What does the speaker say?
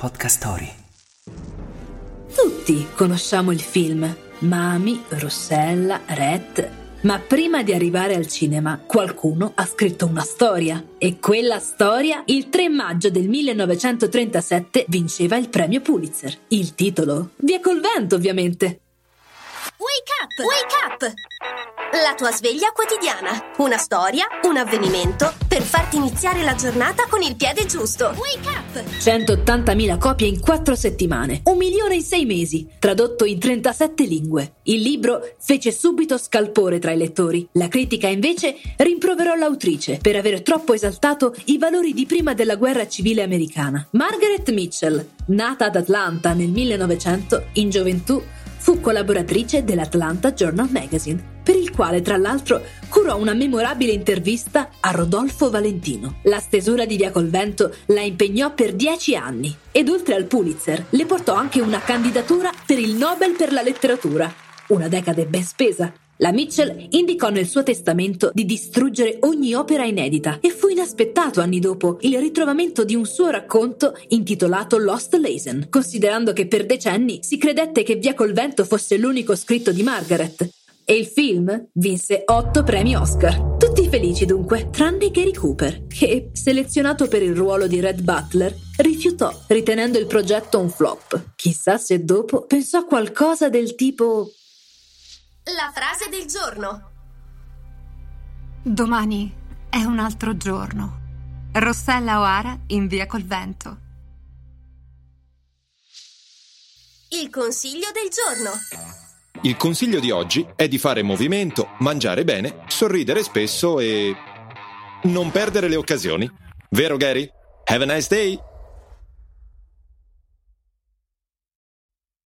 Podcast Story. Tutti conosciamo il film Mami, Rossella, Red. Ma prima di arrivare al cinema, qualcuno ha scritto una storia. E quella storia, il 3 maggio del 1937, vinceva il premio Pulitzer. Il titolo? Via col vento, ovviamente. Wake up! Wake up! La tua sveglia quotidiana. Una storia, un avvenimento per farti iniziare la giornata con il piede giusto. Wake up! 180.000 copie in 4 settimane, un milione in 6 mesi, tradotto in 37 lingue. Il libro fece subito scalpore tra i lettori. La critica invece rimproverò l'autrice per aver troppo esaltato i valori di prima della guerra civile americana. Margaret Mitchell, nata ad Atlanta nel 1900, in gioventù fu collaboratrice dell'Atlanta Journal Magazine, quale tra l'altro curò una memorabile intervista a Rodolfo Valentino. La stesura di Via col Vento la impegnò per dieci anni ed oltre al Pulitzer le portò anche una candidatura per il Nobel per la letteratura. Una decade ben spesa. La Mitchell indicò nel suo testamento di distruggere ogni opera inedita e fu inaspettato anni dopo il ritrovamento di un suo racconto intitolato Lost Lazen, considerando che per decenni si credette che Via col vento fosse l'unico scritto di Margaret. E il film vinse otto premi Oscar. Tutti felici dunque, tranne Gary Cooper, che, selezionato per il ruolo di Red Butler, rifiutò, ritenendo il progetto un flop. Chissà se dopo pensò a qualcosa del tipo La frase del giorno. Domani è un altro giorno. Rossella O'Hara in via col vento. Il consiglio del giorno. Il consiglio di oggi è di fare movimento, mangiare bene, sorridere spesso e non perdere le occasioni. Vero Gary? Have a nice day!